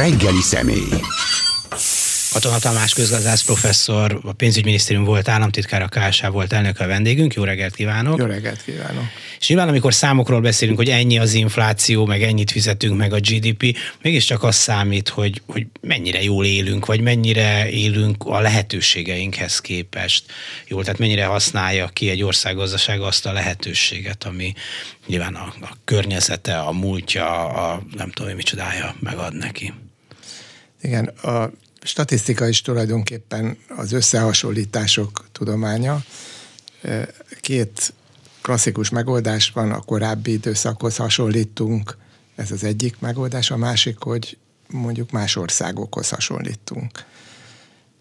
reggeli személy. Katona Tamás közgazdász professzor, a pénzügyminisztérium volt államtitkár, a KSH volt elnök a vendégünk. Jó reggelt kívánok! Jó reggelt kívánok! És nyilván, amikor számokról beszélünk, hogy ennyi az infláció, meg ennyit fizetünk meg a GDP, mégiscsak az számít, hogy, hogy mennyire jól élünk, vagy mennyire élünk a lehetőségeinkhez képest. Jól, tehát mennyire használja ki egy ország gazdasága azt a lehetőséget, ami nyilván a, a környezete, a múltja, a nem tudom, micsodája megad neki. Igen, a statisztika is tulajdonképpen az összehasonlítások tudománya. Két klasszikus megoldás van, a korábbi időszakhoz hasonlítunk, ez az egyik megoldás, a másik, hogy mondjuk más országokhoz hasonlítunk.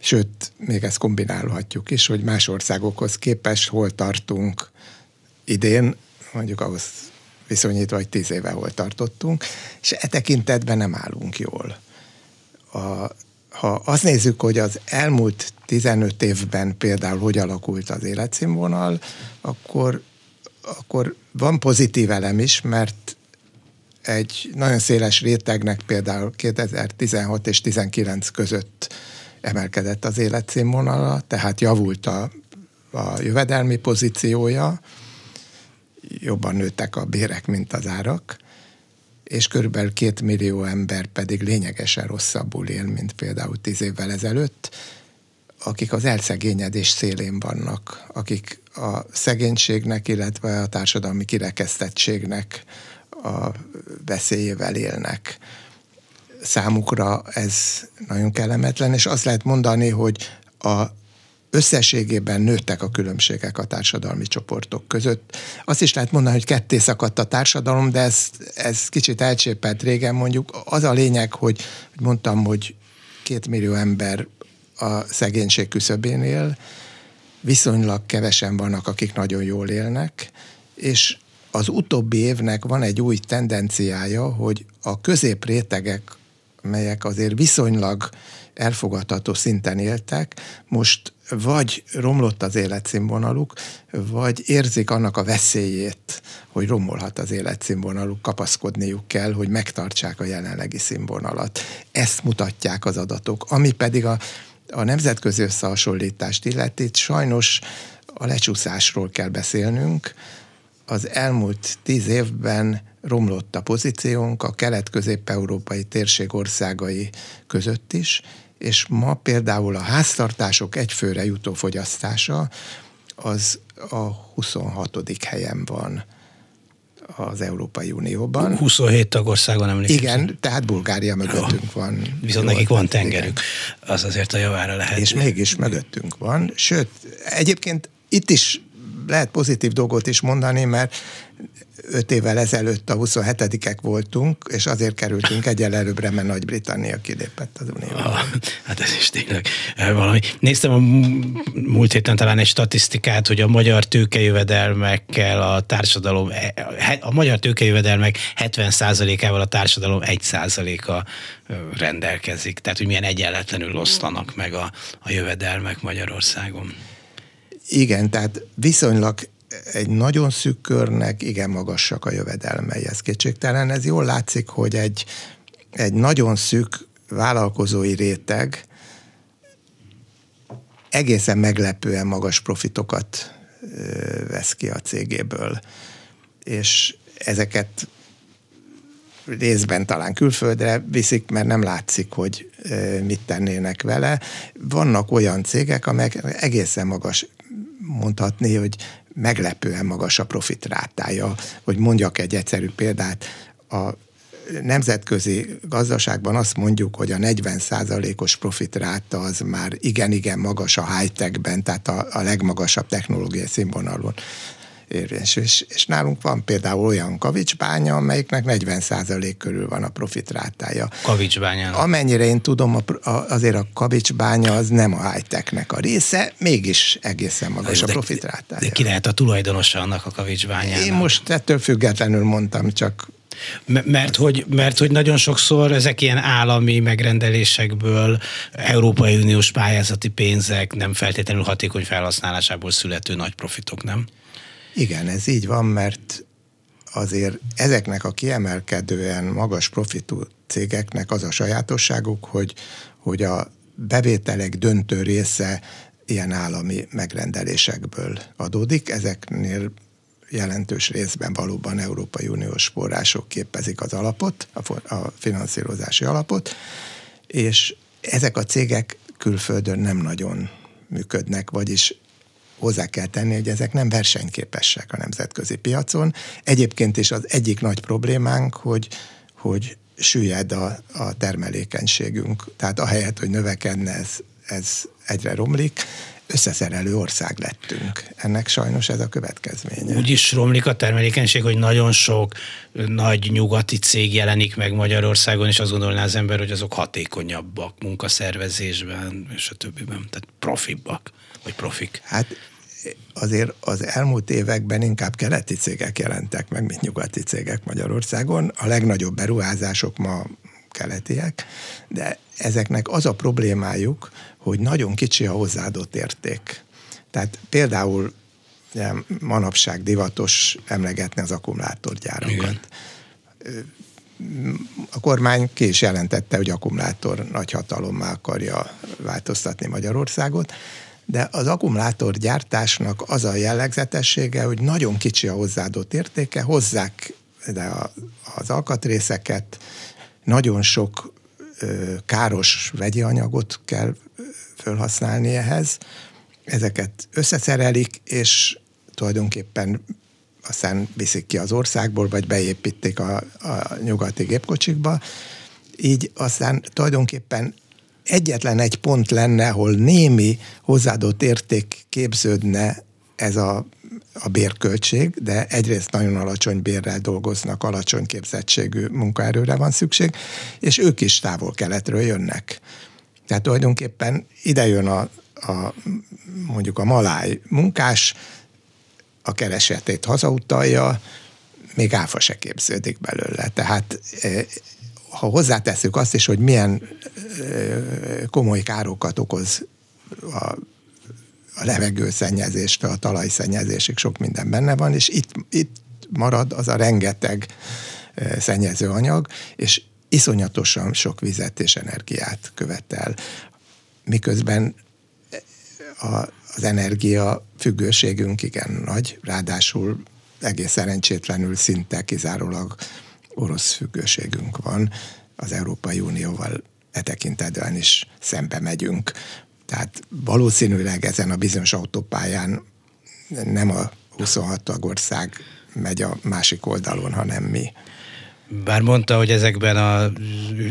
Sőt, még ezt kombinálhatjuk is, hogy más országokhoz képes hol tartunk idén, mondjuk ahhoz viszonyítva, hogy tíz éve hol tartottunk, és e tekintetben nem állunk jól. A ha azt nézzük, hogy az elmúlt 15 évben például hogy alakult az életszínvonal, akkor, akkor van pozitív elem is, mert egy nagyon széles rétegnek például 2016 és 19 között emelkedett az életszínvonala, tehát javult a, a jövedelmi pozíciója, jobban nőttek a bérek, mint az árak, és körülbelül két millió ember pedig lényegesen rosszabbul él, mint például tíz évvel ezelőtt, akik az elszegényedés szélén vannak, akik a szegénységnek, illetve a társadalmi kirekesztettségnek a veszélyével élnek. Számukra ez nagyon kellemetlen, és azt lehet mondani, hogy a összességében nőttek a különbségek a társadalmi csoportok között. Azt is lehet mondani, hogy ketté szakadt a társadalom, de ez, ez kicsit elcsépelt régen mondjuk. Az a lényeg, hogy, mondtam, hogy két millió ember a szegénység küszöbén él, viszonylag kevesen vannak, akik nagyon jól élnek, és az utóbbi évnek van egy új tendenciája, hogy a középrétegek, melyek azért viszonylag elfogadható szinten éltek, most vagy romlott az életszínvonaluk, vagy érzik annak a veszélyét, hogy romolhat az életszínvonaluk, kapaszkodniuk kell, hogy megtartsák a jelenlegi színvonalat. Ezt mutatják az adatok. Ami pedig a, a nemzetközi összehasonlítást illeti, sajnos a lecsúszásról kell beszélnünk. Az elmúlt tíz évben romlott a pozíciónk a kelet-közép-európai térség országai között is, és ma például a háztartások egyfőre jutó fogyasztása az a 26. helyen van az Európai Unióban. 27 tagországon emlékszem. Igen, tehát Bulgária mögöttünk Jó. van. Viszont nekik van tengerük. Igen. Az azért a javára lehet. És mégis mögöttünk van. Sőt, egyébként itt is lehet pozitív dolgot is mondani, mert öt évvel ezelőtt a 27-ek voltunk, és azért kerültünk egyel előbbre, mert Nagy-Britannia kilépett az Unióba. Ah, hát ez is tényleg eh, valami. Néztem a múlt héten talán egy statisztikát, hogy a magyar tőkejövedelmekkel a társadalom, eh, a magyar tőkejövedelmek 70%-ával a társadalom 1%-a eh, rendelkezik. Tehát, hogy milyen egyenletlenül osztanak meg a, a jövedelmek Magyarországon. Igen, tehát viszonylag egy nagyon szűk körnek igen magasak a jövedelmei, ez kétségtelen. Ez jól látszik, hogy egy, egy nagyon szűk vállalkozói réteg egészen meglepően magas profitokat vesz ki a cégéből, és ezeket részben talán külföldre viszik, mert nem látszik, hogy mit tennének vele. Vannak olyan cégek, amelyek egészen magas mondhatni, hogy meglepően magas a profitrátája. Hogy mondjak egy egyszerű példát, a nemzetközi gazdaságban azt mondjuk, hogy a 40% os profitráta az már igen-igen magas a high-techben, tehát a, a legmagasabb technológiai színvonalon érvényesül. És, és nálunk van például olyan kavicsbánya, amelyiknek 40% körül van a profitrátája. Kavicsbánya. Amennyire én tudom, a, a, azért a kavicsbánya az nem a high-technek a része, mégis egészen magas de, a profitrátája. De ki lehet a tulajdonosa annak a kavicsbányának? Én most ettől függetlenül mondtam, csak mert hogy, mert hogy nagyon sokszor ezek ilyen állami megrendelésekből, Európai Uniós pályázati pénzek nem feltétlenül hatékony felhasználásából születő nagy profitok, nem? Igen, ez így van, mert azért ezeknek a kiemelkedően magas profitú cégeknek az a sajátosságuk, hogy, hogy a bevételek döntő része ilyen állami megrendelésekből adódik. Ezeknél jelentős részben valóban Európai Uniós források képezik az alapot, a, a finanszírozási alapot, és ezek a cégek külföldön nem nagyon működnek, vagyis hozzá kell tenni, hogy ezek nem versenyképesek a nemzetközi piacon. Egyébként is az egyik nagy problémánk, hogy, hogy süllyed a, a termelékenységünk. Tehát ahelyett, hogy növekedne, ez, ez egyre romlik összeszerelő ország lettünk. Ennek sajnos ez a következménye. Úgy is romlik a termelékenység, hogy nagyon sok nagy nyugati cég jelenik meg Magyarországon, és azt gondolná az ember, hogy azok hatékonyabbak munkaszervezésben, és a többiben, tehát profibbak, vagy profik. Hát azért az elmúlt években inkább keleti cégek jelentek meg, mint nyugati cégek Magyarországon. A legnagyobb beruházások ma keletiek, de ezeknek az a problémájuk, hogy nagyon kicsi a hozzáadott érték. Tehát például manapság divatos emlegetni az akkumulátorgyárakat. Igen. A kormány ki is jelentette, hogy akkumulátor nagy hatalommá akarja változtatni Magyarországot, de az akkumulátorgyártásnak az a jellegzetessége, hogy nagyon kicsi a hozzáadott értéke, hozzák de az alkatrészeket, nagyon sok káros vegyi anyagot kell felhasználni ehhez, ezeket összeszerelik, és tulajdonképpen aztán viszik ki az országból, vagy beépítik a, a nyugati gépkocsikba. Így aztán tulajdonképpen egyetlen egy pont lenne, ahol némi hozzáadott érték képződne ez a, a bérköltség, de egyrészt nagyon alacsony bérrel dolgoznak, alacsony képzettségű munkaerőre van szükség, és ők is távol-keletről jönnek. Tehát tulajdonképpen ide jön a, a mondjuk a maláj munkás, a keresetét hazautalja, még áfa se képződik belőle. Tehát ha hozzáteszünk azt is, hogy milyen komoly károkat okoz a, a levegőszennyezéstől a talajszennyezésig sok minden benne van, és itt, itt marad az a rengeteg szennyező anyag, és iszonyatosan sok vizet és energiát követel, miközben a, az energia függőségünk igen nagy, ráadásul egész szerencsétlenül szinte kizárólag orosz függőségünk van, az Európai Unióval e tekintetben is szembe megyünk. Tehát valószínűleg ezen a bizonyos autópályán nem a 26 tagország megy a másik oldalon, hanem mi. Bár mondta, hogy ezekben a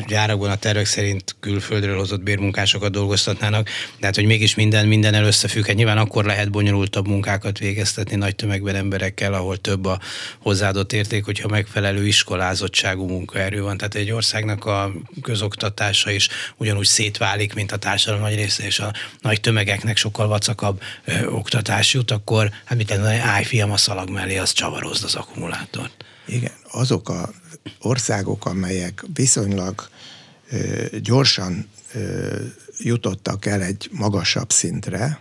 gyárakban a tervek szerint külföldről hozott bérmunkásokat dolgoztatnának, de hát, hogy mégis minden minden összefügg. Hát nyilván akkor lehet bonyolultabb munkákat végeztetni nagy tömegben emberekkel, ahol több a hozzáadott érték, hogyha megfelelő iskolázottságú munkaerő van. Tehát egy országnak a közoktatása is ugyanúgy szétválik, mint a társadalom nagy része, és a nagy tömegeknek sokkal vacakabb ö, oktatás jut, akkor hát mit tenni, állj fiam a szalag mellé, az csavarozd az akkumulátort. Igen, azok a országok, amelyek viszonylag ö, gyorsan ö, jutottak el egy magasabb szintre,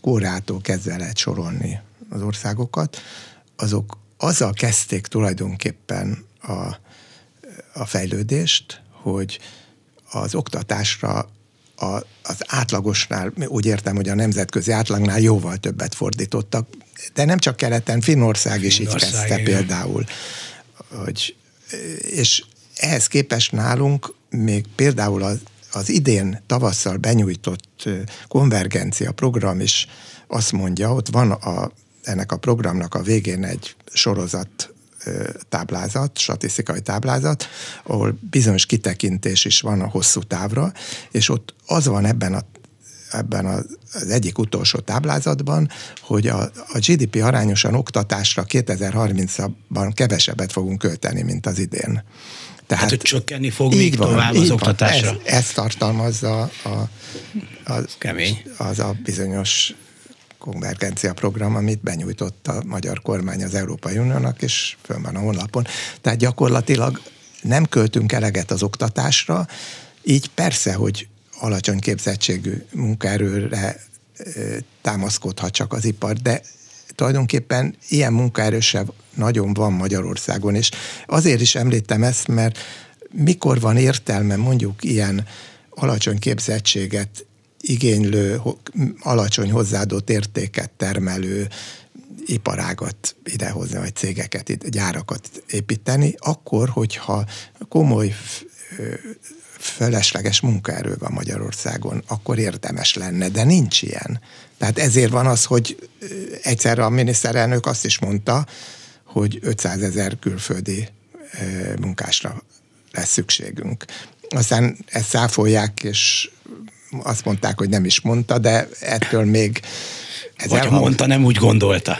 Kórától kezdve lehet sorolni az országokat, azok azzal kezdték tulajdonképpen a, a fejlődést, hogy az oktatásra a, az átlagosnál, úgy értem, hogy a nemzetközi átlagnál jóval többet fordítottak, de nem csak keleten, Finnország is Finnország, így kezdte igen. például hogy, és ehhez képest nálunk még például az, az idén tavasszal benyújtott konvergencia program is azt mondja, ott van a, ennek a programnak a végén egy sorozat táblázat, statisztikai táblázat, ahol bizonyos kitekintés is van a hosszú távra, és ott az van ebben a ebben az egyik utolsó táblázatban, hogy a, a GDP arányosan oktatásra 2030-ban kevesebbet fogunk költeni, mint az idén. Tehát, hát, hogy csökkenni fog még van, tovább az oktatásra. Ez, ez tartalmazza a, a, Kemény. az a bizonyos konvergencia program, amit benyújtott a magyar kormány az Európai Uniónak, és föl van a honlapon. Tehát gyakorlatilag nem költünk eleget az oktatásra, így persze, hogy alacsony képzettségű munkaerőre támaszkodhat csak az ipar, de tulajdonképpen ilyen munkaerőse nagyon van Magyarországon, és azért is említem ezt, mert mikor van értelme mondjuk ilyen alacsony képzettséget igénylő, alacsony hozzáadott értéket termelő iparágat idehozni, vagy cégeket, gyárakat építeni, akkor, hogyha komoly felesleges munkaerő van Magyarországon, akkor érdemes lenne, de nincs ilyen. Tehát ezért van az, hogy egyszerre a miniszterelnök azt is mondta, hogy 500 ezer külföldi munkásra lesz szükségünk. Aztán ezt száfolják, és azt mondták, hogy nem is mondta, de ettől még... Ez Vagy elhang... mondta, nem úgy gondolta.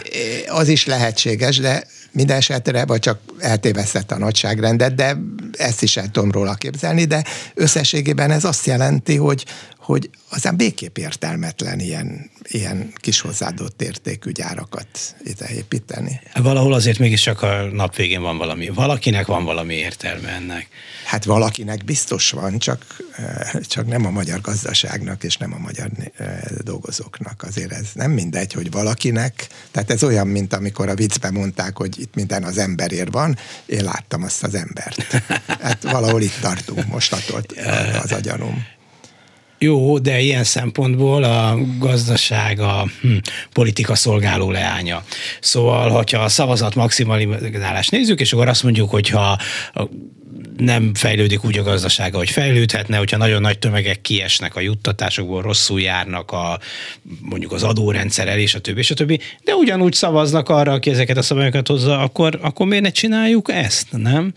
Az is lehetséges, de minden esetre, vagy csak eltévesztett a nagyságrendet, de ezt is el tudom róla képzelni, de összességében ez azt jelenti, hogy, hogy aztán béképp értelmetlen ilyen, ilyen kis hozzáadott értékű gyárakat ide építeni. Valahol azért mégiscsak a nap végén van valami. Valakinek van valami értelme ennek. Hát valakinek biztos van, csak, eh, csak nem a magyar gazdaságnak és nem a magyar eh, dolgozóknak. Azért ez nem mindegy, hogy valakinek, tehát ez olyan, mint amikor a viccben mondták, hogy itt minden az emberért van, én láttam azt az embert. Hát valahol itt tartunk most attól az a gyanúm. Jó, de ilyen szempontból a gazdaság a hm, politika szolgáló leánya. Szóval, hogyha a szavazat maximalizálást nézzük, és akkor azt mondjuk, hogyha nem fejlődik úgy a gazdasága, hogy fejlődhetne, hogyha nagyon nagy tömegek kiesnek a juttatásokból, rosszul járnak a, mondjuk az adórendszer és a többi, és a többi, de ugyanúgy szavaznak arra, aki ezeket a szabályokat hozza, akkor, akkor miért ne csináljuk ezt, nem?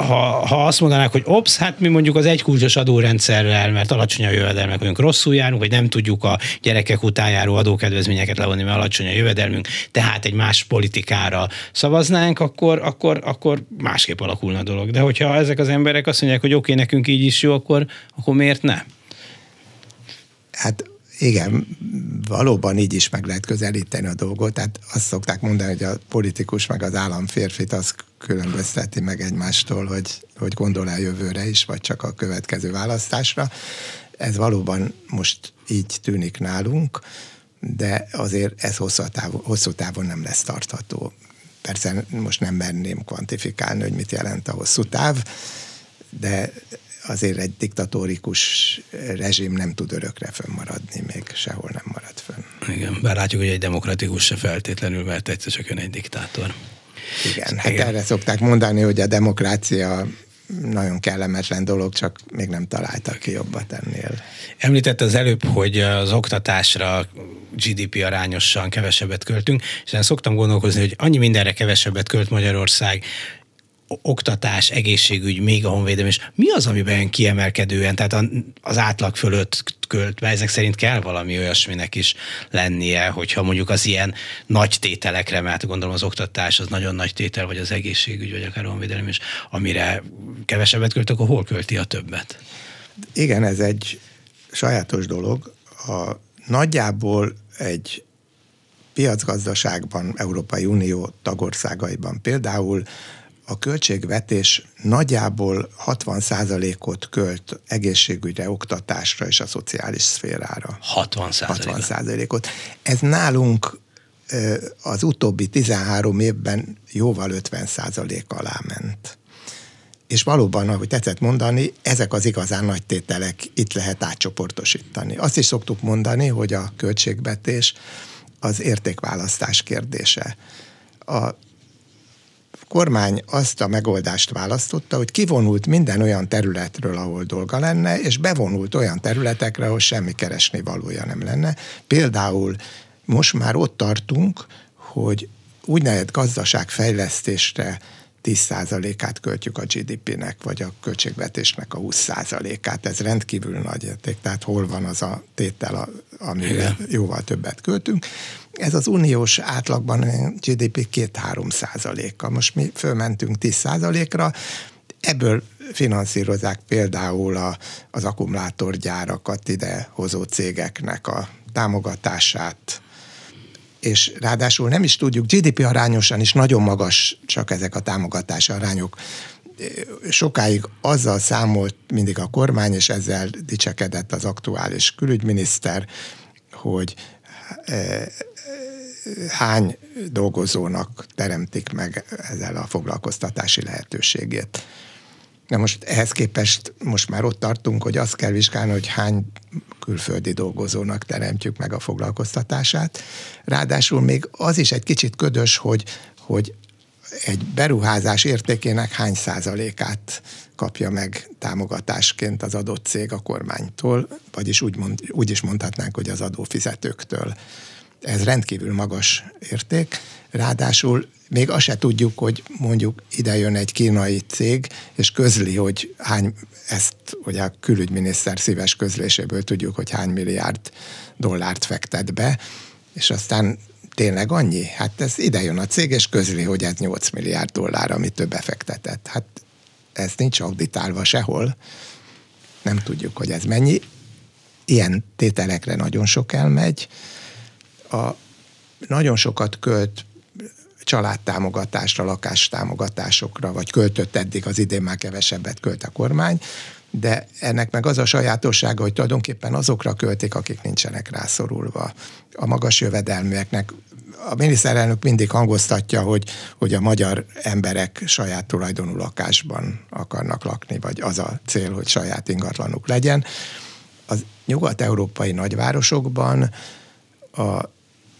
Ha, ha azt mondanák, hogy ops, hát mi mondjuk az egykulcsos adórendszerrel, mert alacsony a jövedelmek, vagyunk rosszul járunk, vagy nem tudjuk a gyerekek után járó adókedvezményeket levonni, mert alacsony a jövedelmünk, tehát egy más politikára szavaznánk, akkor, akkor, akkor másképp alakulna a dolog. De hogyha ezek az emberek azt mondják, hogy oké, okay, nekünk így is jó, akkor, akkor miért ne? Hát igen, valóban így is meg lehet közelíteni a dolgot. Tehát azt szokták mondani, hogy a politikus meg az államférfit az különbözteti meg egymástól, hogy, hogy gondol el jövőre is, vagy csak a következő választásra. Ez valóban most így tűnik nálunk, de azért ez hosszú távon, hosszú távon nem lesz tartható. Persze most nem merném kvantifikálni, hogy mit jelent a hosszú táv, de azért egy diktatórikus rezsim nem tud örökre fönnmaradni, még sehol nem marad fönn. Igen, bár látjuk, hogy egy demokratikus se feltétlenül, mert egyszer csak ön egy diktátor. Igen, hát Igen. erre szokták mondani, hogy a demokrácia nagyon kellemetlen dolog, csak még nem találtak ki jobbat ennél. Említette az előbb, hogy az oktatásra GDP arányosan kevesebbet költünk, és én szoktam gondolkozni, hogy annyi mindenre kevesebbet költ Magyarország, oktatás, egészségügy, még a honvédelem, és mi az, amiben kiemelkedően, tehát az átlag fölött költ, mert ezek szerint kell valami olyasminek is lennie, hogyha mondjuk az ilyen nagy tételekre, mert gondolom az oktatás az nagyon nagy tétel, vagy az egészségügy, vagy akár a honvédelem is, amire kevesebbet költ, akkor hol költi a többet? Igen, ez egy sajátos dolog. A, nagyjából egy piacgazdaságban, Európai Unió tagországaiban például a költségvetés nagyjából 60%-ot költ egészségügyre, oktatásra és a szociális szférára. 60%-ot. ot Ez nálunk az utóbbi 13 évben jóval 50% alá ment. És valóban, ahogy tetszett mondani, ezek az igazán nagy tételek itt lehet átcsoportosítani. Azt is szoktuk mondani, hogy a költségvetés az értékválasztás kérdése. A kormány azt a megoldást választotta, hogy kivonult minden olyan területről, ahol dolga lenne, és bevonult olyan területekre, ahol semmi keresni valója nem lenne. Például most már ott tartunk, hogy úgynevezett gazdaságfejlesztésre 10%-át költjük a GDP-nek, vagy a költségvetésnek a 20%-át. Ez rendkívül nagy érték, tehát hol van az a tétel, amire jóval többet költünk. Ez az uniós átlagban GDP 2-3 százaléka. Most mi fölmentünk 10 százalékra, ebből finanszírozzák például a, az akkumulátorgyárakat ide hozó cégeknek a támogatását, és ráadásul nem is tudjuk, GDP arányosan is nagyon magas csak ezek a támogatási arányok. Sokáig azzal számolt mindig a kormány, és ezzel dicsekedett az aktuális külügyminiszter, hogy hány dolgozónak teremtik meg ezzel a foglalkoztatási lehetőségét. Na most ehhez képest most már ott tartunk, hogy azt kell vizsgálni, hogy hány külföldi dolgozónak teremtjük meg a foglalkoztatását. Ráadásul még az is egy kicsit ködös, hogy, hogy egy beruházás értékének hány százalékát kapja meg támogatásként az adott cég a kormánytól, vagyis úgy, mond, úgy is mondhatnánk, hogy az adófizetőktől. Ez rendkívül magas érték, ráadásul még azt se tudjuk, hogy mondjuk ide jön egy kínai cég, és közli, hogy hány, ezt ugye a külügyminiszter szíves közléséből tudjuk, hogy hány milliárd dollárt fektet be, és aztán tényleg annyi? Hát ez ide jön a cég, és közli, hogy ez 8 milliárd dollár, amit több befektetett. Hát ez nincs auditálva sehol. Nem tudjuk, hogy ez mennyi. Ilyen tételekre nagyon sok elmegy. A, nagyon sokat költ családtámogatásra, lakástámogatásokra, vagy költött eddig, az idén már kevesebbet költ a kormány, de ennek meg az a sajátossága, hogy tulajdonképpen azokra költik, akik nincsenek rászorulva. A magas jövedelműeknek a miniszterelnök mindig hangoztatja, hogy, hogy a magyar emberek saját tulajdonú lakásban akarnak lakni, vagy az a cél, hogy saját ingatlanuk legyen. Az nyugat-európai nagyvárosokban a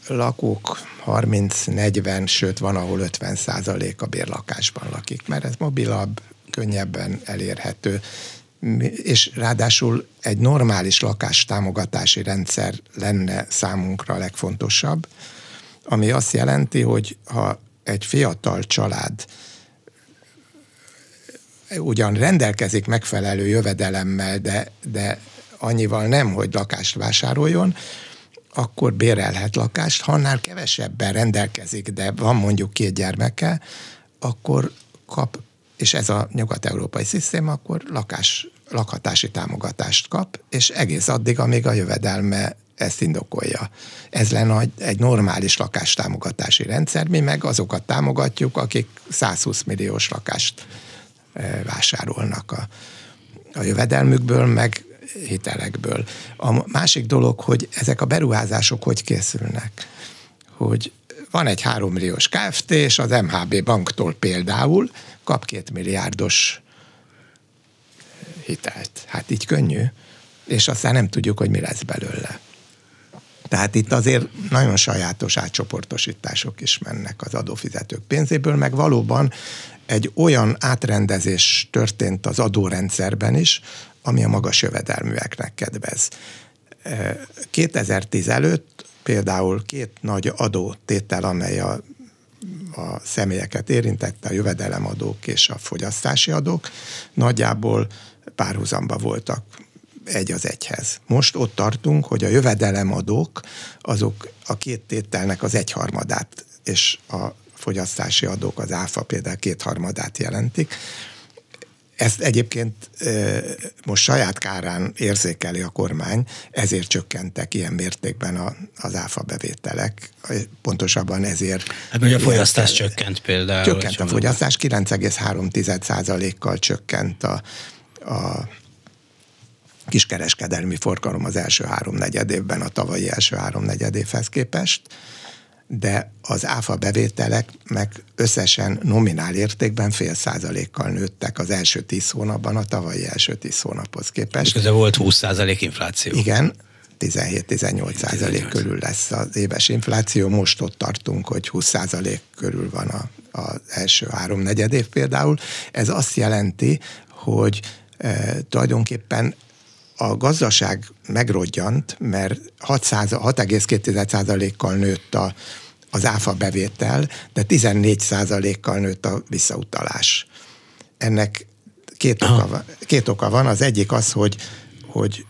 lakók 30-40, sőt van, ahol 50 százalék a bérlakásban lakik, mert ez mobilabb, könnyebben elérhető, és ráadásul egy normális lakástámogatási rendszer lenne számunkra a legfontosabb, ami azt jelenti, hogy ha egy fiatal család ugyan rendelkezik megfelelő jövedelemmel, de, de annyival nem, hogy lakást vásároljon, akkor bérelhet lakást. Ha annál kevesebben rendelkezik, de van mondjuk két gyermeke, akkor kap, és ez a nyugat-európai szisztéma, akkor lakás, lakhatási támogatást kap, és egész addig, amíg a jövedelme ezt indokolja. Ez lenne egy normális lakástámogatási rendszer, mi meg azokat támogatjuk, akik 120 milliós lakást e, vásárolnak a, a jövedelmükből, meg hitelekből. A másik dolog, hogy ezek a beruházások hogy készülnek. Hogy van egy 3 milliós Kft. és az MHB banktól például kap két milliárdos hitelt. Hát így könnyű, és aztán nem tudjuk, hogy mi lesz belőle. Tehát itt azért nagyon sajátos átcsoportosítások is mennek az adófizetők pénzéből, meg valóban egy olyan átrendezés történt az adórendszerben is, ami a magas jövedelműeknek kedvez. 2010 előtt például két nagy adótétel, amely a, a személyeket érintette, a jövedelemadók és a fogyasztási adók, nagyjából párhuzamba voltak egy az egyhez. Most ott tartunk, hogy a jövedelemadók azok a két tételnek az egyharmadát, és a fogyasztási adók, az áfa például kétharmadát jelentik. Ezt egyébként most saját kárán érzékeli a kormány, ezért csökkentek ilyen mértékben a, az áfa bevételek. Pontosabban ezért... Hát ugye a fogyasztás csökkent például. Csökkent a fogyasztás, 9,3%-kal csökkent a, a kiskereskedelmi forgalom az első háromnegyed évben a tavalyi első háromnegyed évhez képest, de az áfa bevételek meg összesen nominál értékben fél százalékkal nőttek az első tíz hónapban a tavalyi első tíz hónaphoz képest. Ez volt 20 százalék infláció. Igen, 17-18 százalék körül lesz az éves infláció. Most ott tartunk, hogy 20 százalék körül van a, az első három negyed év például. Ez azt jelenti, hogy e, tulajdonképpen a gazdaság megrodjant, mert 6,2%-kal nőtt a, az áfa bevétel, de 14%-kal nőtt a visszautalás. Ennek két oka, van, két oka van. Az egyik az, hogy, hogy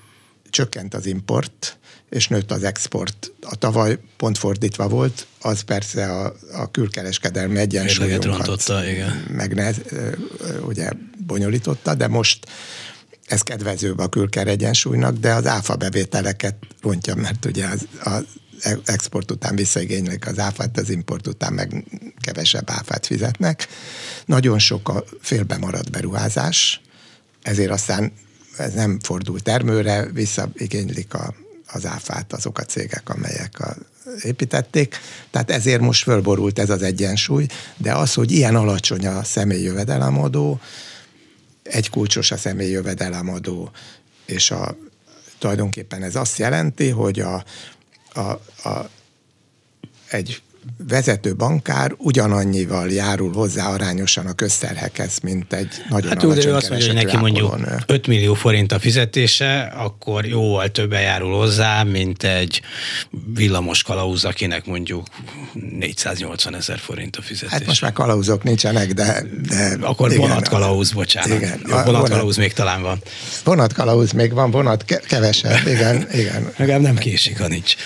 csökkent az import, és nőtt az export. A tavaly pont fordítva volt, az persze a, a külkereskedelmi egyensúlyunkat megnez, ugye bonyolította, de most ez kedvezőbb a külker egyensúlynak, de az áfa bevételeket rontja, mert ugye az, az export után visszaigénylik az áfát, az import után meg kevesebb áfát fizetnek. Nagyon sok a félbe maradt beruházás, ezért aztán ez nem fordul termőre, visszaigénylik a, az áfát azok a cégek, amelyek a építették, tehát ezért most fölborult ez az egyensúly, de az, hogy ilyen alacsony a személyi jövedelemadó, egy kulcsos a személyi jövedelemadó, és a, tulajdonképpen ez azt jelenti, hogy a, a, a, egy vezető bankár ugyanannyival járul hozzá arányosan a közterhekhez, mint egy nagyon hát alacsony azt mondja, hogy neki mondjuk 5 millió forint a fizetése, akkor jóval többen járul hozzá, mint egy villamos kalauz, akinek mondjuk 480 ezer forint a fizetése. Hát most már kalauzok nincsenek, de... de akkor igen, vonatkalauz, bocsánat. Igen, Jó, vonatkalauz még talán van. Vonatkalauz még van, vonat kevesebb, igen, igen. Legalább nem késik, ha nincs.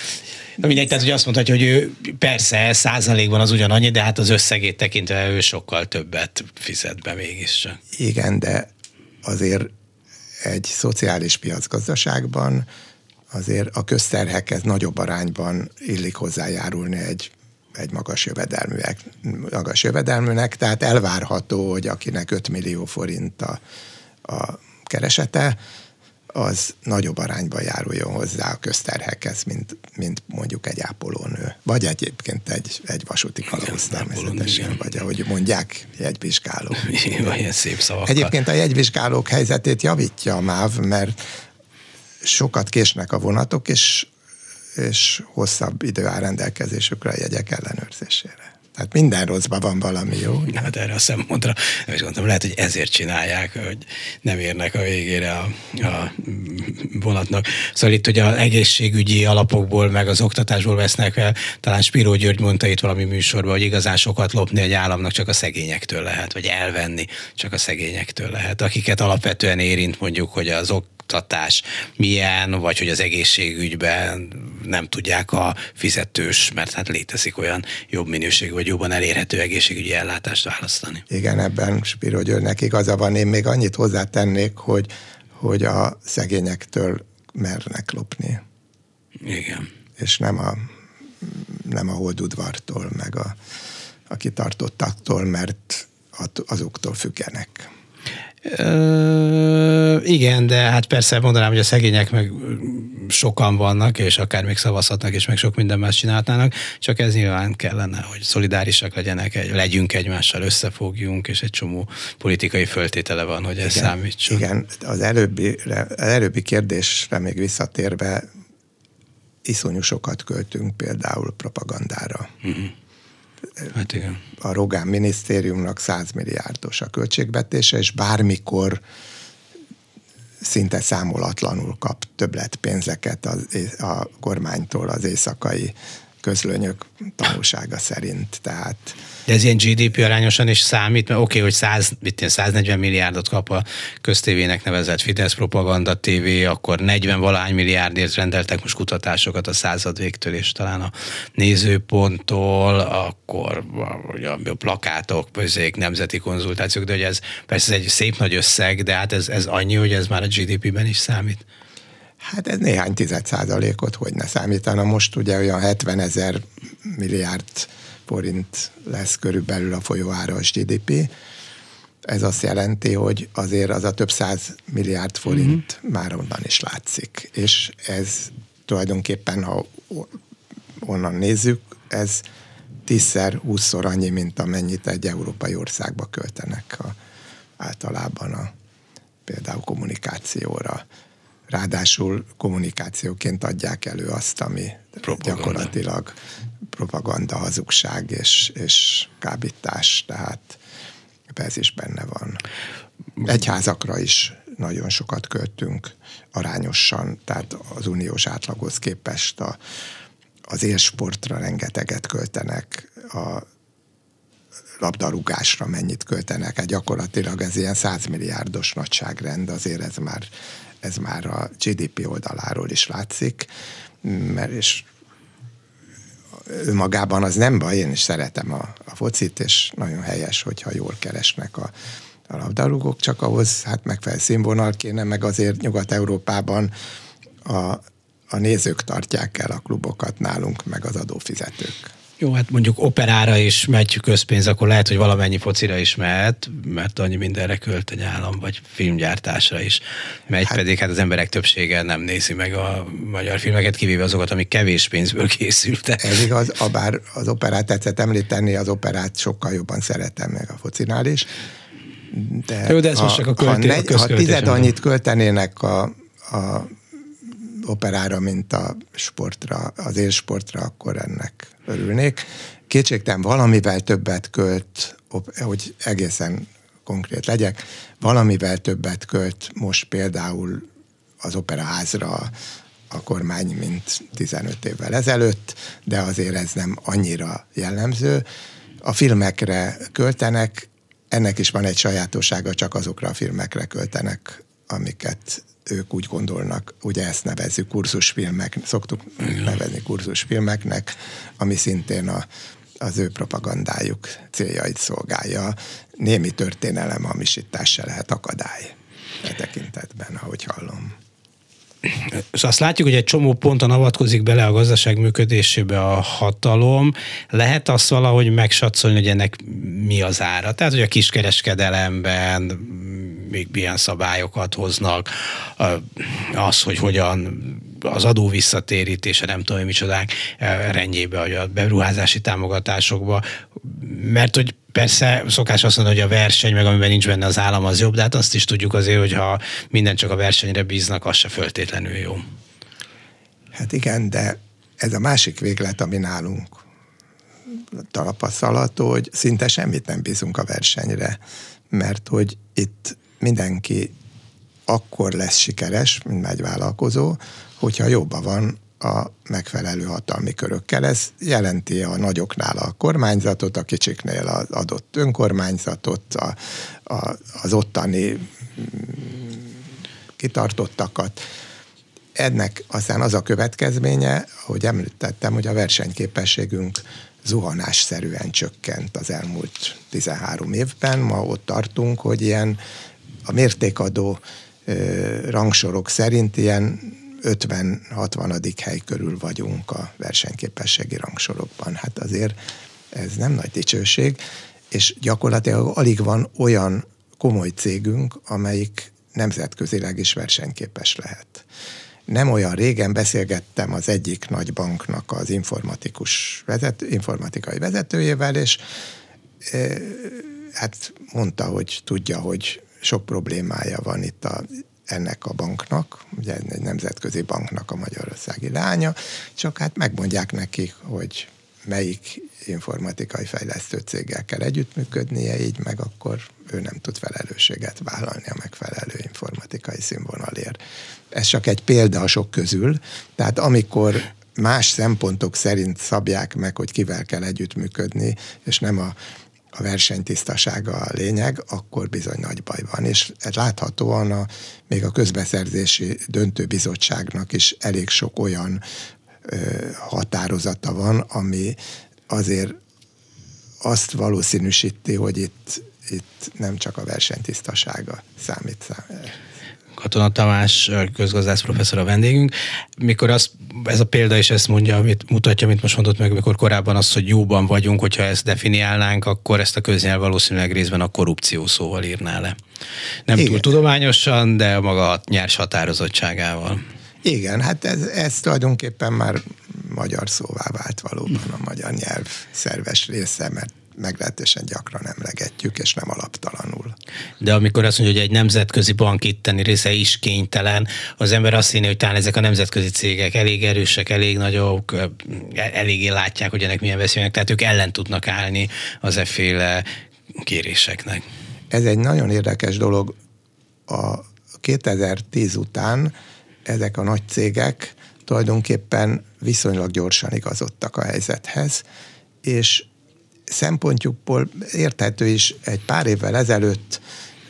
Na mindegy, tehát hogy azt mondhatja, hogy ő persze százalékban az ugyanannyi, de hát az összegét tekintve ő sokkal többet fizet be mégiscsak. Igen, de azért egy szociális piacgazdaságban azért a közterhekhez nagyobb arányban illik hozzájárulni egy, egy magas, jövedelműek, magas jövedelműnek, tehát elvárható, hogy akinek 5 millió forint a, a keresete, az nagyobb arányban járuljon hozzá a közterhekhez, mint, mint mondjuk egy ápolónő. Vagy egyébként egy, egy vasúti kalóz természetesen, vagy ahogy mondják, jegyvizsgáló. Ilyen szép szavakkal. Egyébként a jegyvizsgálók helyzetét javítja a MÁV, mert sokat késnek a vonatok, és, és hosszabb idő áll rendelkezésükre a jegyek ellenőrzésére. Tehát minden rosszban van valami jó. Hát erre a szempontra, is gondolom, lehet, hogy ezért csinálják, hogy nem érnek a végére a, a vonatnak. Szóval itt ugye az egészségügyi alapokból, meg az oktatásból vesznek el, talán Spiró György mondta itt valami műsorban, hogy igazán sokat lopni egy államnak csak a szegényektől lehet, vagy elvenni csak a szegényektől lehet, akiket alapvetően érint mondjuk, hogy az oktatás milyen, vagy hogy az egészségügyben nem tudják a fizetős, mert hát létezik olyan jobb minőségű, vagy jobban elérhető egészségügyi ellátást választani. Igen, ebben Spiro Györgynek igaza van. Én még annyit hozzátennék, hogy, hogy a szegényektől mernek lopni. Igen. És nem a, nem a holdudvartól, meg a, a kitartottaktól, mert azoktól függenek. Ö, igen, de hát persze mondanám, hogy a szegények meg sokan vannak, és akár még szavazhatnak, és meg sok minden más csinálhatnának, csak ez nyilván kellene, hogy szolidárisak legyenek, egy, legyünk egymással, összefogjunk, és egy csomó politikai föltétele van, hogy ez igen, számítson. Igen, az előbbi, az előbbi kérdésre még visszatérve, iszonyú sokat költünk például propagandára. Uh-huh. Hát igen. A Rogán minisztériumnak 100 milliárdos a költségvetése, és bármikor szinte számolatlanul kap többlet pénzeket az, a kormánytól az éjszakai közlönyök tanulsága szerint. Tehát de ez ilyen GDP arányosan is számít, mert oké, okay, hogy 100, 140 milliárdot kap a köztévének nevezett Fidesz propaganda TV, akkor 40 valány milliárdért rendeltek most kutatásokat a század végtől, és talán a nézőponttól, akkor a, a plakátok, közék, nemzeti konzultációk, de hogy ez persze ez egy szép nagy összeg, de hát ez, ez annyi, hogy ez már a GDP-ben is számít. Hát ez néhány tized százalékot hogy ne számítana. Most ugye olyan 70 ezer milliárd forint lesz körülbelül a folyóáras GDP. Ez azt jelenti, hogy azért az a több száz milliárd forint uh-huh. már onnan is látszik. És ez tulajdonképpen, ha onnan nézzük, ez tízszer, húszszor annyi, mint amennyit egy európai országba költenek a, általában a, például kommunikációra. Ráadásul kommunikációként adják elő azt, ami Propaganda. gyakorlatilag propaganda, hazugság és, és kábítás, tehát ez is benne van. Egyházakra is nagyon sokat költünk arányosan, tehát az uniós átlaghoz képest a, az élsportra rengeteget költenek, a labdarúgásra mennyit költenek, hát gyakorlatilag ez ilyen 100 milliárdos nagyságrend, azért ez már, ez már a GDP oldaláról is látszik, mert és önmagában az nem baj, én is szeretem a, a focit, és nagyon helyes, hogyha jól keresnek a, a labdarúgók, csak ahhoz hát megfelelő színvonal kéne, meg azért Nyugat-Európában a, a nézők tartják el a klubokat nálunk, meg az adófizetők. Jó, hát mondjuk operára is megy közpénz, akkor lehet, hogy valamennyi focira is mehet, mert annyi mindenre költ egy állam, vagy filmgyártásra is megy, hát, pedig hát az emberek többsége nem nézi meg a magyar filmeket, kivéve azokat, amik kevés pénzből készültek. Ez igaz, a bár az operát tetszett említeni, az operát sokkal jobban szeretem meg a focinál is. De Jó, de ez ha, most csak a, költé, ha, negy, ha tized annyit költenének a, a operára, mint a sportra, az élsportra, akkor ennek örülnék. Kétségtelen valamivel többet költ, hogy egészen konkrét legyek, valamivel többet költ most például az operaházra a kormány, mint 15 évvel ezelőtt, de azért ez nem annyira jellemző. A filmekre költenek, ennek is van egy sajátossága, csak azokra a filmekre költenek, amiket ők úgy gondolnak, ugye ezt nevezzük kurzusfilmek, szoktuk nevezni kurzusfilmeknek, ami szintén a, az ő propagandájuk céljait szolgálja. Némi történelem hamisítás se lehet akadály e tekintetben, ahogy hallom. És azt látjuk, hogy egy csomó ponton avatkozik bele a gazdaság működésébe a hatalom. Lehet azt valahogy megsatszolni, hogy ennek mi az ára? Tehát, hogy a kiskereskedelemben még milyen szabályokat hoznak, az, hogy hogyan az adó visszatérítése, nem tudom, micsodák rendjébe, vagy a beruházási támogatásokba, mert hogy Persze szokás azt mondani, hogy a verseny, meg amiben nincs benne az állam, az jobb, de hát azt is tudjuk azért, hogy ha minden csak a versenyre bíznak, az se föltétlenül jó. Hát igen, de ez a másik véglet, ami nálunk tapasztalható, hogy szinte semmit nem bízunk a versenyre, mert hogy itt mindenki akkor lesz sikeres, mint egy vállalkozó, hogyha jobban van a megfelelő hatalmi körökkel. Ez jelenti a nagyoknál a kormányzatot, a kicsiknél az adott önkormányzatot, a, a, az ottani mm, kitartottakat. Ennek aztán az a következménye, ahogy említettem, hogy a versenyképességünk zuhanásszerűen csökkent az elmúlt 13 évben. Ma ott tartunk, hogy ilyen a mértékadó rangsorok szerint ilyen 50-60. hely körül vagyunk a versenyképességi rangsorokban. Hát azért ez nem nagy dicsőség, és gyakorlatilag alig van olyan komoly cégünk, amelyik nemzetközileg is versenyképes lehet. Nem olyan régen beszélgettem az egyik nagy banknak az informatikus vezet, informatikai vezetőjével, és e, hát mondta, hogy tudja, hogy sok problémája van itt a ennek a banknak, ugye egy nemzetközi banknak a magyarországi lánya, csak hát megmondják nekik, hogy melyik informatikai fejlesztő céggel kell együttműködnie, így meg akkor ő nem tud felelősséget vállalni a megfelelő informatikai színvonalért. Ez csak egy példa a sok közül, tehát amikor más szempontok szerint szabják meg, hogy kivel kell együttműködni, és nem a a versenytisztasága a lényeg, akkor bizony nagy baj van. És láthatóan a, még a közbeszerzési döntőbizottságnak is elég sok olyan ö, határozata van, ami azért azt valószínűsíti, hogy itt, itt nem csak a versenytisztasága számít. számít Katona Tamás közgazdász professzor a vendégünk. Mikor az, ez a példa is ezt mondja, amit mutatja, amit most mondott meg, mikor korábban az, hogy jóban vagyunk, hogyha ezt definiálnánk, akkor ezt a köznyelv valószínűleg részben a korrupció szóval írná le. Nem Igen. túl tudományosan, de maga nyers határozottságával. Igen, hát ez, ez tulajdonképpen már magyar szóvá vált valóban a magyar nyelv szerves része, mert meglehetősen gyakran emlegetjük, és nem alaptalanul. De amikor azt mondja, hogy egy nemzetközi bank itteni része is kénytelen, az ember azt hinni, hogy talán ezek a nemzetközi cégek elég erősek, elég nagyok, eléggé látják, hogy ennek milyen veszélynek, tehát ők ellen tudnak állni az efféle kéréseknek. Ez egy nagyon érdekes dolog. A 2010 után ezek a nagy cégek tulajdonképpen viszonylag gyorsan igazodtak a helyzethez, és szempontjukból érthető is, egy pár évvel ezelőtt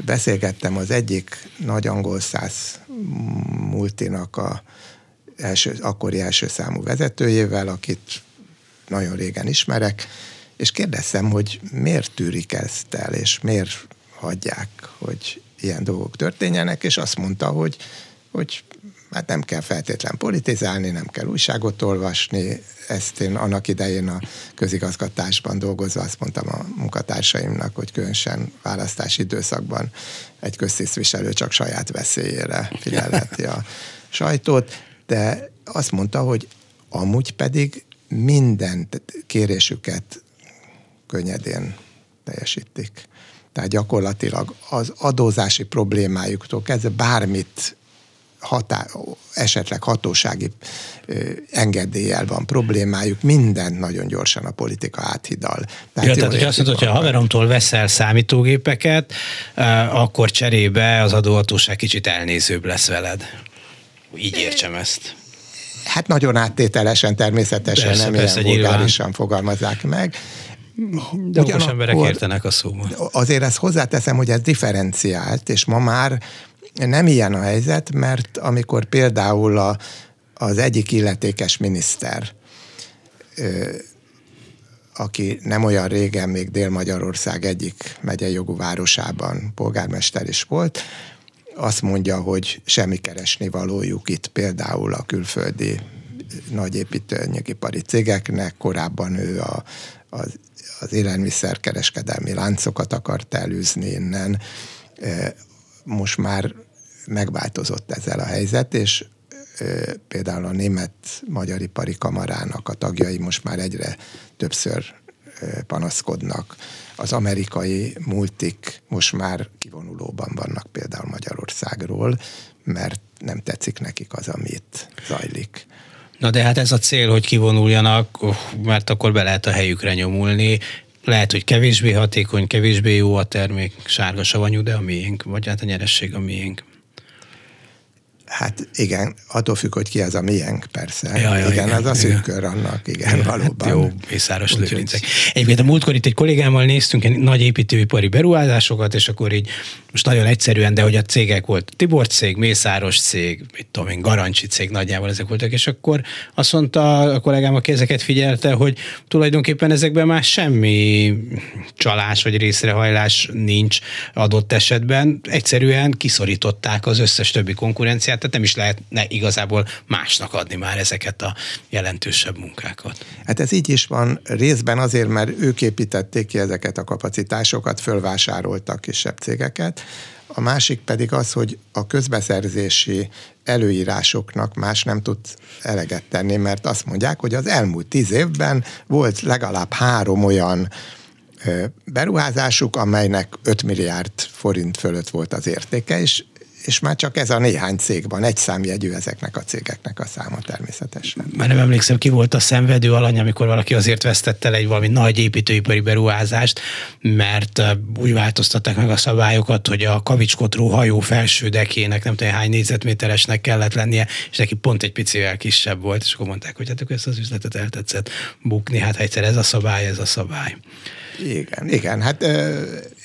beszélgettem az egyik nagy angol száz multinak a első, akkori első számú vezetőjével, akit nagyon régen ismerek, és kérdeztem, hogy miért tűrik ezt el, és miért hagyják, hogy ilyen dolgok történjenek, és azt mondta, hogy, hogy Hát nem kell feltétlen politizálni, nem kell újságot olvasni. Ezt én annak idején a közigazgatásban dolgozva azt mondtam a munkatársaimnak, hogy különösen választási időszakban egy köztisztviselő csak saját veszélyére figyelheti a sajtót, de azt mondta, hogy amúgy pedig minden kérésüket könnyedén teljesítik. Tehát gyakorlatilag az adózási problémájuktól kezdve bármit hatá, esetleg hatósági engedéllyel van problémájuk, minden nagyon gyorsan a politika áthidal. Tehát, ja, tehát hogy azt mondod, hogy a haveromtól veszel számítógépeket, akkor cserébe az adóhatóság kicsit elnézőbb lesz veled. Így értsem ezt. Hát nagyon áttételesen természetesen, persze, nem persze, ilyen vulgárisan fogalmazzák meg. De okos emberek értenek a szóban. Azért ezt hozzáteszem, hogy ez differenciált, és ma már nem ilyen a helyzet, mert amikor például a, az egyik illetékes miniszter, aki nem olyan régen még Dél-Magyarország egyik megyei jogú városában polgármester is volt, azt mondja, hogy semmi keresni valójuk itt például a külföldi nagy építőanyagipari cégeknek, korábban ő a, az, az élelmiszerkereskedelmi láncokat akart elűzni innen, most már megváltozott ezzel a helyzet, és például a német magyar ipari kamarának a tagjai most már egyre többször panaszkodnak. Az amerikai multik most már kivonulóban vannak például Magyarországról, mert nem tetszik nekik az, amit zajlik. Na de hát ez a cél, hogy kivonuljanak, mert akkor be lehet a helyükre nyomulni, lehet, hogy kevésbé hatékony, kevésbé jó a termék, sárga savanyú, de a miénk, vagy hát a nyeresség a miénk. Hát igen, attól függ, hogy ki az a miénk, persze. Ja, ja, igen, igen, az a szűk kör annak, igen, valóban. Hát jó, mészáros lőrincek. Egyébként a múltkor itt egy kollégámmal néztünk egy nagy építőipari beruházásokat, és akkor így most nagyon egyszerűen, de hogy a cégek volt Tibor cég, Mészáros cég, mit tudom én, Garancsi cég nagyjából ezek voltak, és akkor azt mondta a kollégám, aki ezeket figyelte, hogy tulajdonképpen ezekben már semmi csalás vagy részrehajlás nincs adott esetben. Egyszerűen kiszorították az összes többi konkurenciát, tehát nem is lehetne igazából másnak adni már ezeket a jelentősebb munkákat. Hát ez így is van, részben azért, mert ők építették ki ezeket a kapacitásokat, fölvásároltak kisebb cégeket, a másik pedig az, hogy a közbeszerzési előírásoknak más nem tud eleget tenni, mert azt mondják, hogy az elmúlt tíz évben volt legalább három olyan beruházásuk, amelynek 5 milliárd forint fölött volt az értéke, és és már csak ez a néhány cég van, egy számjegyű ezeknek a cégeknek a száma természetesen. Már nem emlékszem, ki volt a szenvedő alany, amikor valaki azért vesztette le egy valami nagy építőipari beruházást, mert úgy változtatták meg a szabályokat, hogy a kavicskotró hajó felső dekének nem tudom hány négyzetméteresnek kellett lennie, és neki pont egy picivel kisebb volt, és akkor mondták, hogy hát akkor ezt az üzletet eltetszett bukni, hát egyszer ez a szabály, ez a szabály. Igen, igen, hát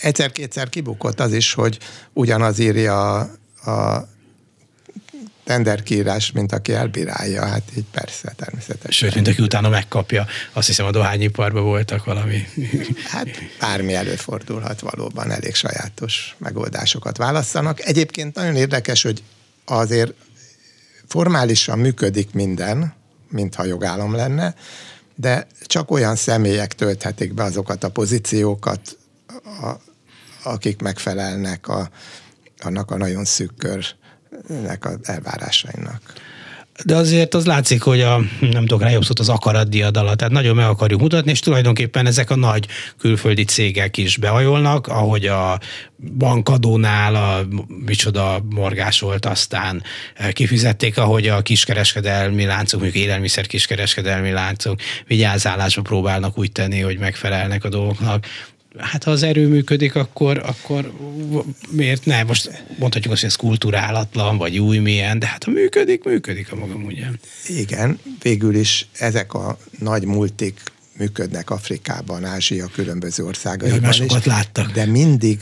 egyszer-kétszer kibukott az is, hogy ugyanaz írja a tenderkírás, mint aki elbírálja, hát így persze, természetesen. Sőt, mint aki utána megkapja, azt hiszem a dohányiparban voltak valami. Hát bármi előfordulhat valóban, elég sajátos megoldásokat választanak. Egyébként nagyon érdekes, hogy azért formálisan működik minden, mintha jogállam lenne, de csak olyan személyek tölthetik be azokat a pozíciókat, a, akik megfelelnek a, annak a nagyon szűk körnek az elvárásainak. De azért az látszik, hogy a, nem tudok rá jobb szót, az akarat diadala, tehát nagyon meg akarjuk mutatni, és tulajdonképpen ezek a nagy külföldi cégek is behajolnak, ahogy a bankadónál a micsoda morgás volt, aztán kifizették, ahogy a kiskereskedelmi láncok, mondjuk élelmiszer kiskereskedelmi láncok vigyázálásba próbálnak úgy tenni, hogy megfelelnek a dolgoknak hát ha az erő működik, akkor, akkor miért ne? Most mondhatjuk azt, hogy ez kulturálatlan, vagy új milyen, de hát ha működik, működik a magam ugyan. Igen, végül is ezek a nagy multik működnek Afrikában, Ázsia különböző országaiban ja, is. láttak. De mindig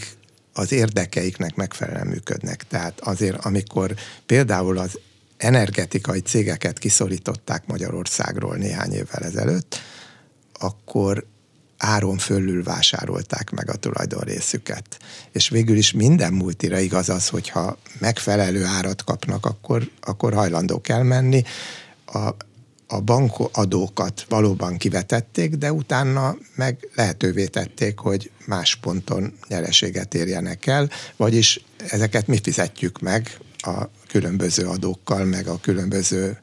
az érdekeiknek megfelelően működnek. Tehát azért, amikor például az energetikai cégeket kiszorították Magyarországról néhány évvel ezelőtt, akkor áron fölül vásárolták meg a tulajdonrészüket. És végül is minden multira igaz az, hogyha megfelelő árat kapnak, akkor, akkor hajlandók elmenni. A, a bankadókat valóban kivetették, de utána meg lehetővé tették, hogy más ponton nyereséget érjenek el, vagyis ezeket mi fizetjük meg a különböző adókkal, meg a különböző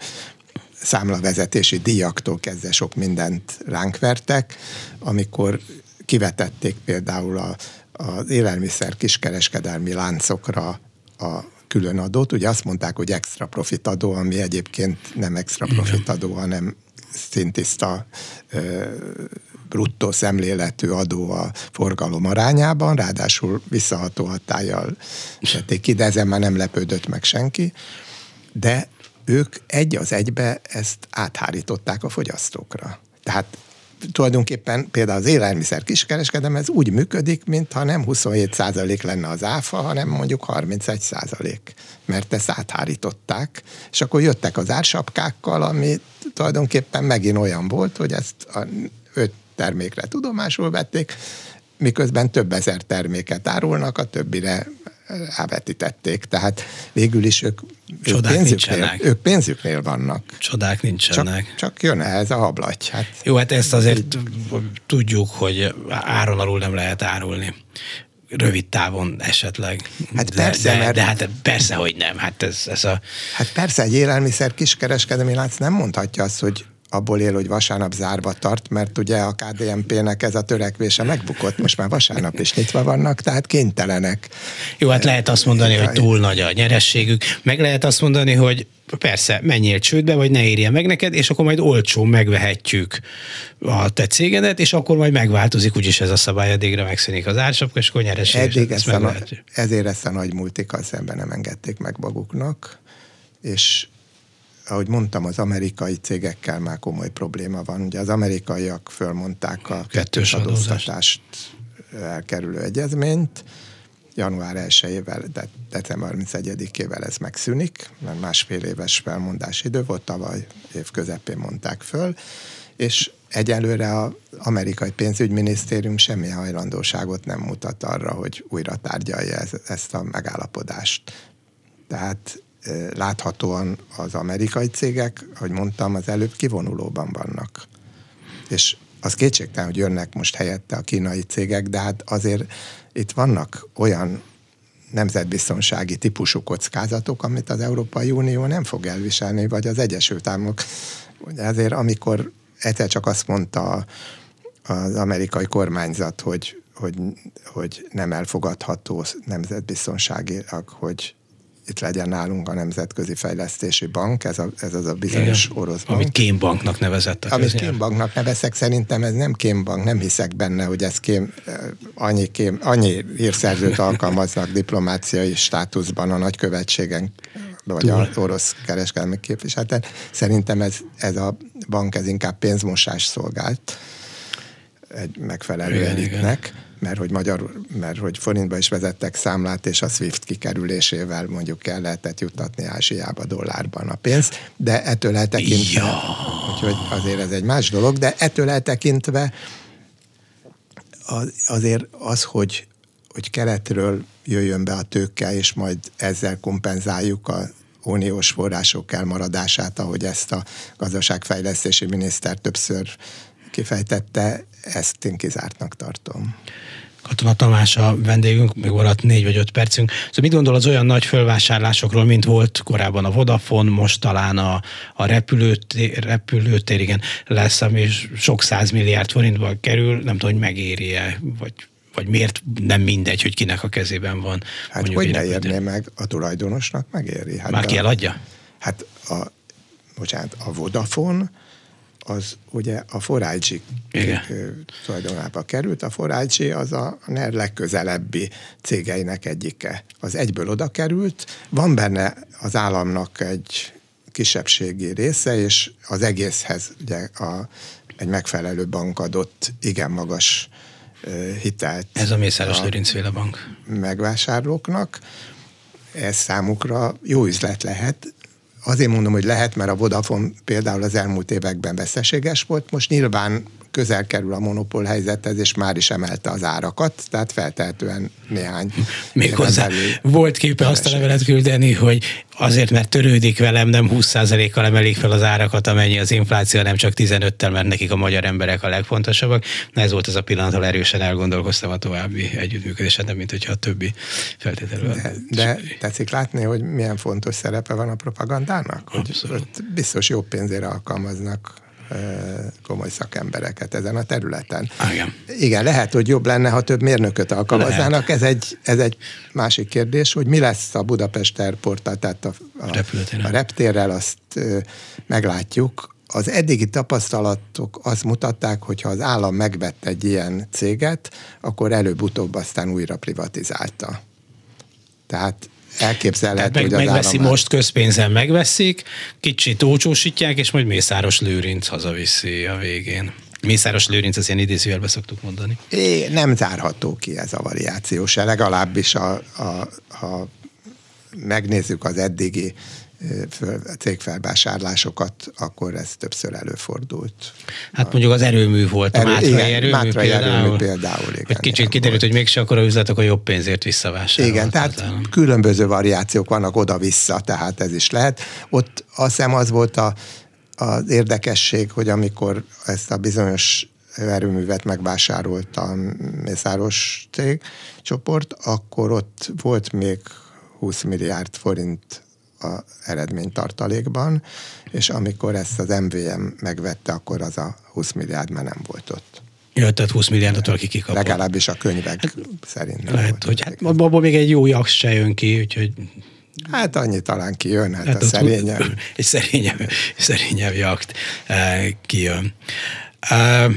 számlavezetési díjaktól kezdve sok mindent ránk vertek, amikor kivetették például a, az élelmiszer kiskereskedelmi láncokra a külön adót. Ugye azt mondták, hogy extra profit adó, ami egyébként nem extra profit adó, hanem szintiszta bruttó szemléletű adó a forgalom arányában, ráadásul visszaható hatállyal tették ki, de ezen már nem lepődött meg senki. De ők egy az egybe ezt áthárították a fogyasztókra. Tehát tulajdonképpen például az élelmiszer kiskereskedem, ez úgy működik, mintha nem 27 százalék lenne az áfa, hanem mondjuk 31 százalék, mert ezt áthárították, és akkor jöttek az ársapkákkal, ami tulajdonképpen megint olyan volt, hogy ezt a öt termékre tudomásul vették, miközben több ezer terméket árulnak, a többire elvetítették. Tehát végül is ők, ők, pénzüknél, ők pénzüknél vannak. Csodák nincsenek. Csak, csak jön ez a hablagy. Hát, Jó, hát ezt azért tudjuk, hogy áron alul nem lehet árulni rövid távon esetleg. Hát persze, de, mert... de hát persze, hogy nem. Hát ez, ez a... Hát persze, egy élelmiszer kiskereskedelmi lánc nem mondhatja azt, hogy abból él, hogy vasárnap zárva tart, mert ugye a KDNP-nek ez a törekvése megbukott, most már vasárnap is nyitva vannak, tehát kénytelenek. Jó, hát lehet azt mondani, hogy túl nagy a nyerességük, meg lehet azt mondani, hogy persze, menjél csődbe, vagy ne érje meg neked, és akkor majd olcsón megvehetjük a te cégedet, és akkor majd megváltozik, úgyis ez a szabály, addigra megszűnik az ársapka, és akkor nyereség. Eddig ezt a, ezért ezt a nagy multikkal szemben nem engedték meg maguknak, és ahogy mondtam, az amerikai cégekkel már komoly probléma van. Ugye az amerikaiak fölmondták a kettős adóztatást elkerülő egyezményt, január 1-ével, de december 31-ével ez megszűnik, mert másfél éves felmondási idő volt, tavaly év közepén mondták föl, és egyelőre az amerikai pénzügyminisztérium semmi hajlandóságot nem mutat arra, hogy újra tárgyalja ezt a megállapodást. Tehát láthatóan az amerikai cégek, ahogy mondtam, az előbb kivonulóban vannak. És az kétségtelen, hogy jönnek most helyette a kínai cégek, de hát azért itt vannak olyan nemzetbiztonsági típusú kockázatok, amit az Európai Unió nem fog elviselni, vagy az Egyesült Államok. Ezért amikor egyszer csak azt mondta az amerikai kormányzat, hogy, hogy, hogy nem elfogadható nemzetbiztonságilag, hogy itt legyen nálunk a Nemzetközi Fejlesztési Bank, ez, a, ez az a bizonyos Igen, orosz bank. Amit kémbanknak nevezett a Amit kémbanknak nevezek, szerintem ez nem kémbank, nem hiszek benne, hogy ez kém, eh, annyi, kém, annyi hírszerzőt alkalmaznak diplomáciai státuszban a nagykövetségen, vagy Túl. az orosz kereskedelmi képviseleten. Szerintem ez, ez a bank ez inkább pénzmosás szolgált egy megfelelő igen, elitnek. Igen mert hogy magyar, mert hogy forintba is vezettek számlát, és a SWIFT kikerülésével mondjuk el lehetett juttatni Ázsiába dollárban a pénzt, de ettől eltekintve, ja. úgyhogy azért ez egy más dolog, de ettől eltekintve az, azért az, hogy, hogy keletről jöjjön be a tőke, és majd ezzel kompenzáljuk a uniós források elmaradását, ahogy ezt a gazdaságfejlesztési miniszter többször kifejtette, ezt én kizártnak tartom. Katona Tamás a vendégünk, még maradt négy vagy öt percünk. Szóval mit gondol az olyan nagy fölvásárlásokról, mint volt korábban a Vodafone, most talán a, a repülőtér, repülőtér, igen, lesz, ami sok milliárd forintba kerül, nem tudom, hogy megéri-e, vagy vagy miért nem mindegy, hogy kinek a kezében van. Hát hogy ne érné meg a tulajdonosnak, megéri. Hát Már ki eladja? Hát a, bocsánat, a Vodafone az ugye a 4 tulajdonába került. A 4 az a NER legközelebbi cégeinek egyike. Az egyből oda került, van benne az államnak egy kisebbségi része, és az egészhez ugye a, egy megfelelő bank adott igen magas hitelt. Ez a Mészáros Lőrincféle bank. Megvásárlóknak. Ez számukra jó üzlet lehet, Azért mondom, hogy lehet, mert a Vodafone például az elmúlt években veszteséges volt, most nyilván közel kerül a monopól helyzethez, és már is emelte az árakat, tehát feltehetően néhány. Még hozzá volt képe azt a levelet küldeni, hogy azért, mert törődik velem, nem 20%-kal emelik fel az árakat, amennyi az infláció, nem csak 15-tel, mert nekik a magyar emberek a legfontosabbak. Na ez volt az a pillanat, ahol erősen elgondolkoztam a további együttműködésen, nem mint hogyha a többi feltételről. De, de tetszik látni, hogy milyen fontos szerepe van a propagandának? Hogy biztos jobb pénzére alkalmaznak komoly szakembereket ezen a területen. Igen. Igen, lehet, hogy jobb lenne, ha több mérnököt alkalmaznának. Ez egy, ez egy másik kérdés, hogy mi lesz a Budapest Airporttal, tehát a, a, a reptérrel, azt meglátjuk. Az eddigi tapasztalatok azt mutatták, hogy ha az állam megvett egy ilyen céget, akkor előbb-utóbb aztán újra privatizálta. Tehát elképzelhető, meg, hogy az megveszi állam... most közpénzen megveszik, kicsit ócsósítják, és majd Mészáros Lőrinc hazaviszi a végén. Mészáros Lőrinc, az ilyen idézőjelbe szoktuk mondani. É, nem zárható ki ez a variáció se, legalábbis a, a, ha megnézzük az eddigi cégfelvásárlásokat, akkor ez többször előfordult. Hát mondjuk az erőmű volt, Erő, a Mátrai igen, erőmű, Mátrai például, erőmű például. Igen, hogy kicsit igen, kiderült, volt. hogy mégse akkor a üzletek a jobb pénzért visszavásárolták. Igen, tehát különböző variációk vannak oda-vissza, tehát ez is lehet. Ott azt hiszem az volt a, az érdekesség, hogy amikor ezt a bizonyos erőművet megvásárolt a Mészáros cég csoport, akkor ott volt még 20 milliárd forint a eredménytartalékban, és amikor ezt az MVM megvette, akkor az a 20 milliárd már nem volt ott. Ja, tehát 20 milliárdot valaki kikapott. Legalábbis a könyvek hát, szerint Lehet, volt hogy hát abból még egy jó jaksz se jön ki, úgyhogy Hát annyi talán kijön, hát, hát a szerényebb. Egy szerényebb, szerényebb jakt uh, kijön. Uh,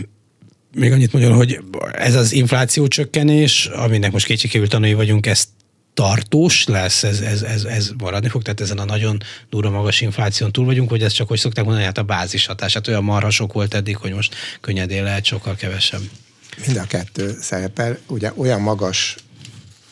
még annyit mondjon, hogy ez az infláció csökkenés, aminek most kétségkívül tanulni vagyunk, ezt tartós lesz, ez, ez, ez, ez maradni fog, tehát ezen a nagyon durva magas infláción túl vagyunk, vagy ez csak, hogy szokták mondani, hát a bázis hatását olyan marha sok volt eddig, hogy most könnyedén lehet sokkal kevesebb. Mind a kettő szerepel. Ugye olyan magas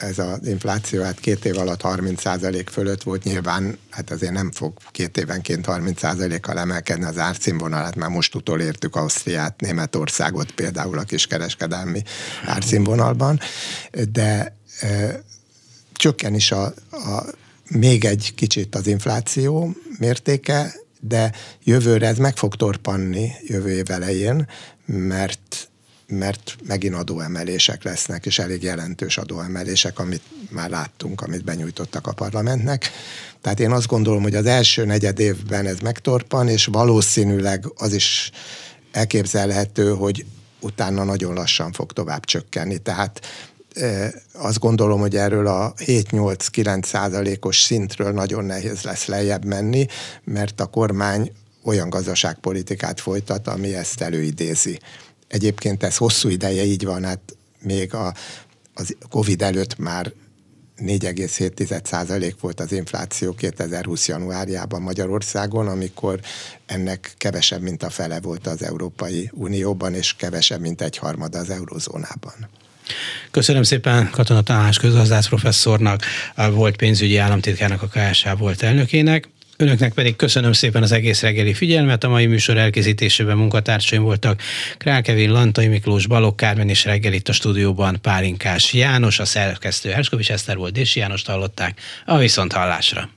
ez az infláció, hát két év alatt 30% fölött volt, nyilván hát azért nem fog két évenként 30%-kal emelkedni az árszínvonalat, már most utolértük Ausztriát, Németországot például a kiskereskedelmi árszínvonalban, de csökken is a, a, még egy kicsit az infláció mértéke, de jövőre ez meg fog torpanni jövő év elején, mert mert megint adóemelések lesznek, és elég jelentős adóemelések, amit már láttunk, amit benyújtottak a parlamentnek. Tehát én azt gondolom, hogy az első negyed évben ez megtorpan, és valószínűleg az is elképzelhető, hogy utána nagyon lassan fog tovább csökkenni. Tehát azt gondolom, hogy erről a 7-8-9 százalékos szintről nagyon nehéz lesz lejjebb menni, mert a kormány olyan gazdaságpolitikát folytat, ami ezt előidézi. Egyébként ez hosszú ideje így van, hát még a, az Covid előtt már 4,7% volt az infláció 2020. januárjában Magyarországon, amikor ennek kevesebb, mint a fele volt az Európai Unióban, és kevesebb, mint egy harmada az eurozónában. Köszönöm szépen Katona Tamás közgazdász professzornak, volt pénzügyi államtitkárnak, a KSH volt elnökének. Önöknek pedig köszönöm szépen az egész reggeli figyelmet. A mai műsor elkészítésében munkatársaim voltak Krákevin, Lantai Miklós, Balogh Kármen és reggel itt a stúdióban Pálinkás János, a szerkesztő Herskovics Eszter volt, Dési Jánost hallották. A viszont hallásra.